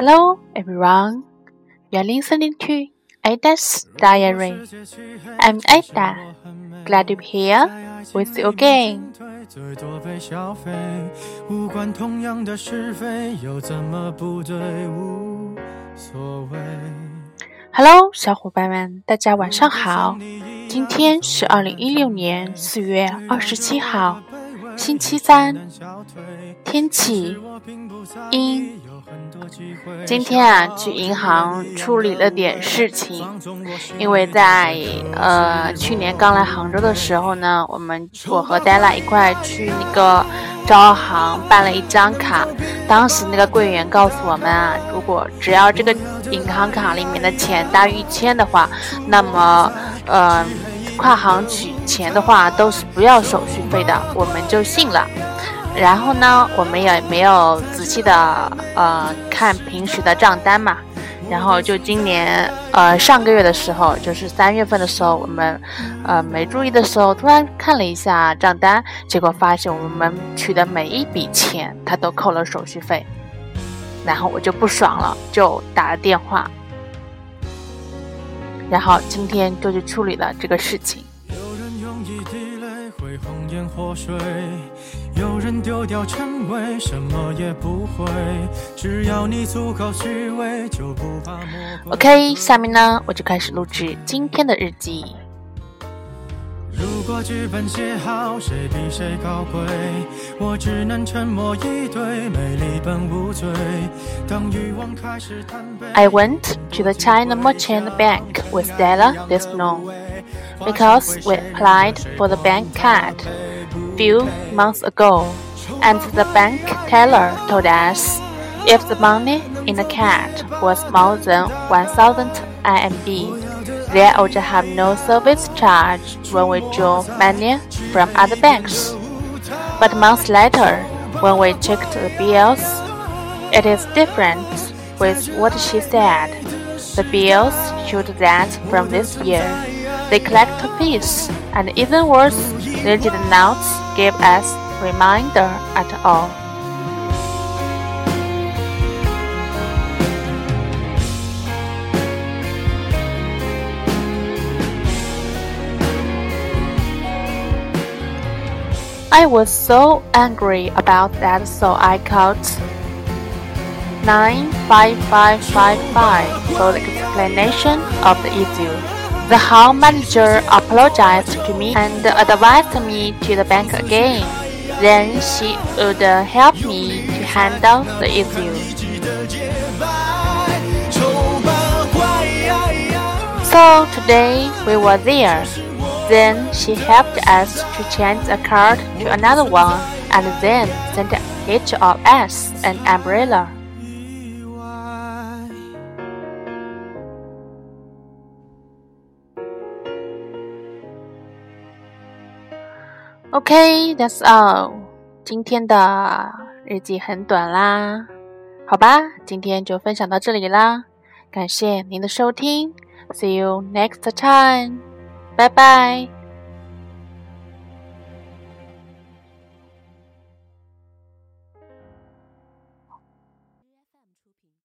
Hello, everyone. You're listening to Ada's Diary. I'm Ada. Glad to be here with you again. 最多被消费，无关同样的是非，又怎么不对？无所谓。Hello，小伙伴们，大家晚上好。今天是二零一六年四月二十七号，星期三，天气阴。今天啊，去银行处理了点事情，因为在呃去年刚来杭州的时候呢，我们我和戴拉一块去那个招行办了一张卡，当时那个柜员告诉我们啊，如果只要这个银行卡里面的钱大于一千的话，那么呃跨行取钱的话都是不要手续费的，我们就信了。然后呢，我们也没有仔细的呃看平时的账单嘛，然后就今年呃上个月的时候，就是三月份的时候，我们呃没注意的时候，突然看了一下账单，结果发现我们取的每一笔钱，他都扣了手续费，然后我就不爽了，就打了电话，然后今天就去处理了这个事情。有人用有人丢掉称谓，什么也不会。只要你足够虚伪，就不怕魔鬼。OK，下面呢，我就开始录制今天的日记。如果剧本写好，谁比谁高贵？我只能沉默以对，美丽本无罪。当欲望开始贪杯。I went to the China Merchant Bank with Della this noon because we applied for the bank card few months ago, and the bank teller told us if the money in the card was more than 1000 RMB, they would have no service charge when we draw money from other banks. But months later, when we checked the bills, it is different with what she said. The bills showed that from this year, they collect fees, and even worse, they did not give us reminder at all. I was so angry about that so I called 95555 for the explanation of the issue. The hall manager apologized to me and advised me to the bank again. Then she would help me to handle the issue. So today we were there. Then she helped us to change a card to another one and then sent each of us an umbrella. OK，that's all. 今天的日记很短啦，好吧，今天就分享到这里啦。感谢您的收听，See you next time. 拜拜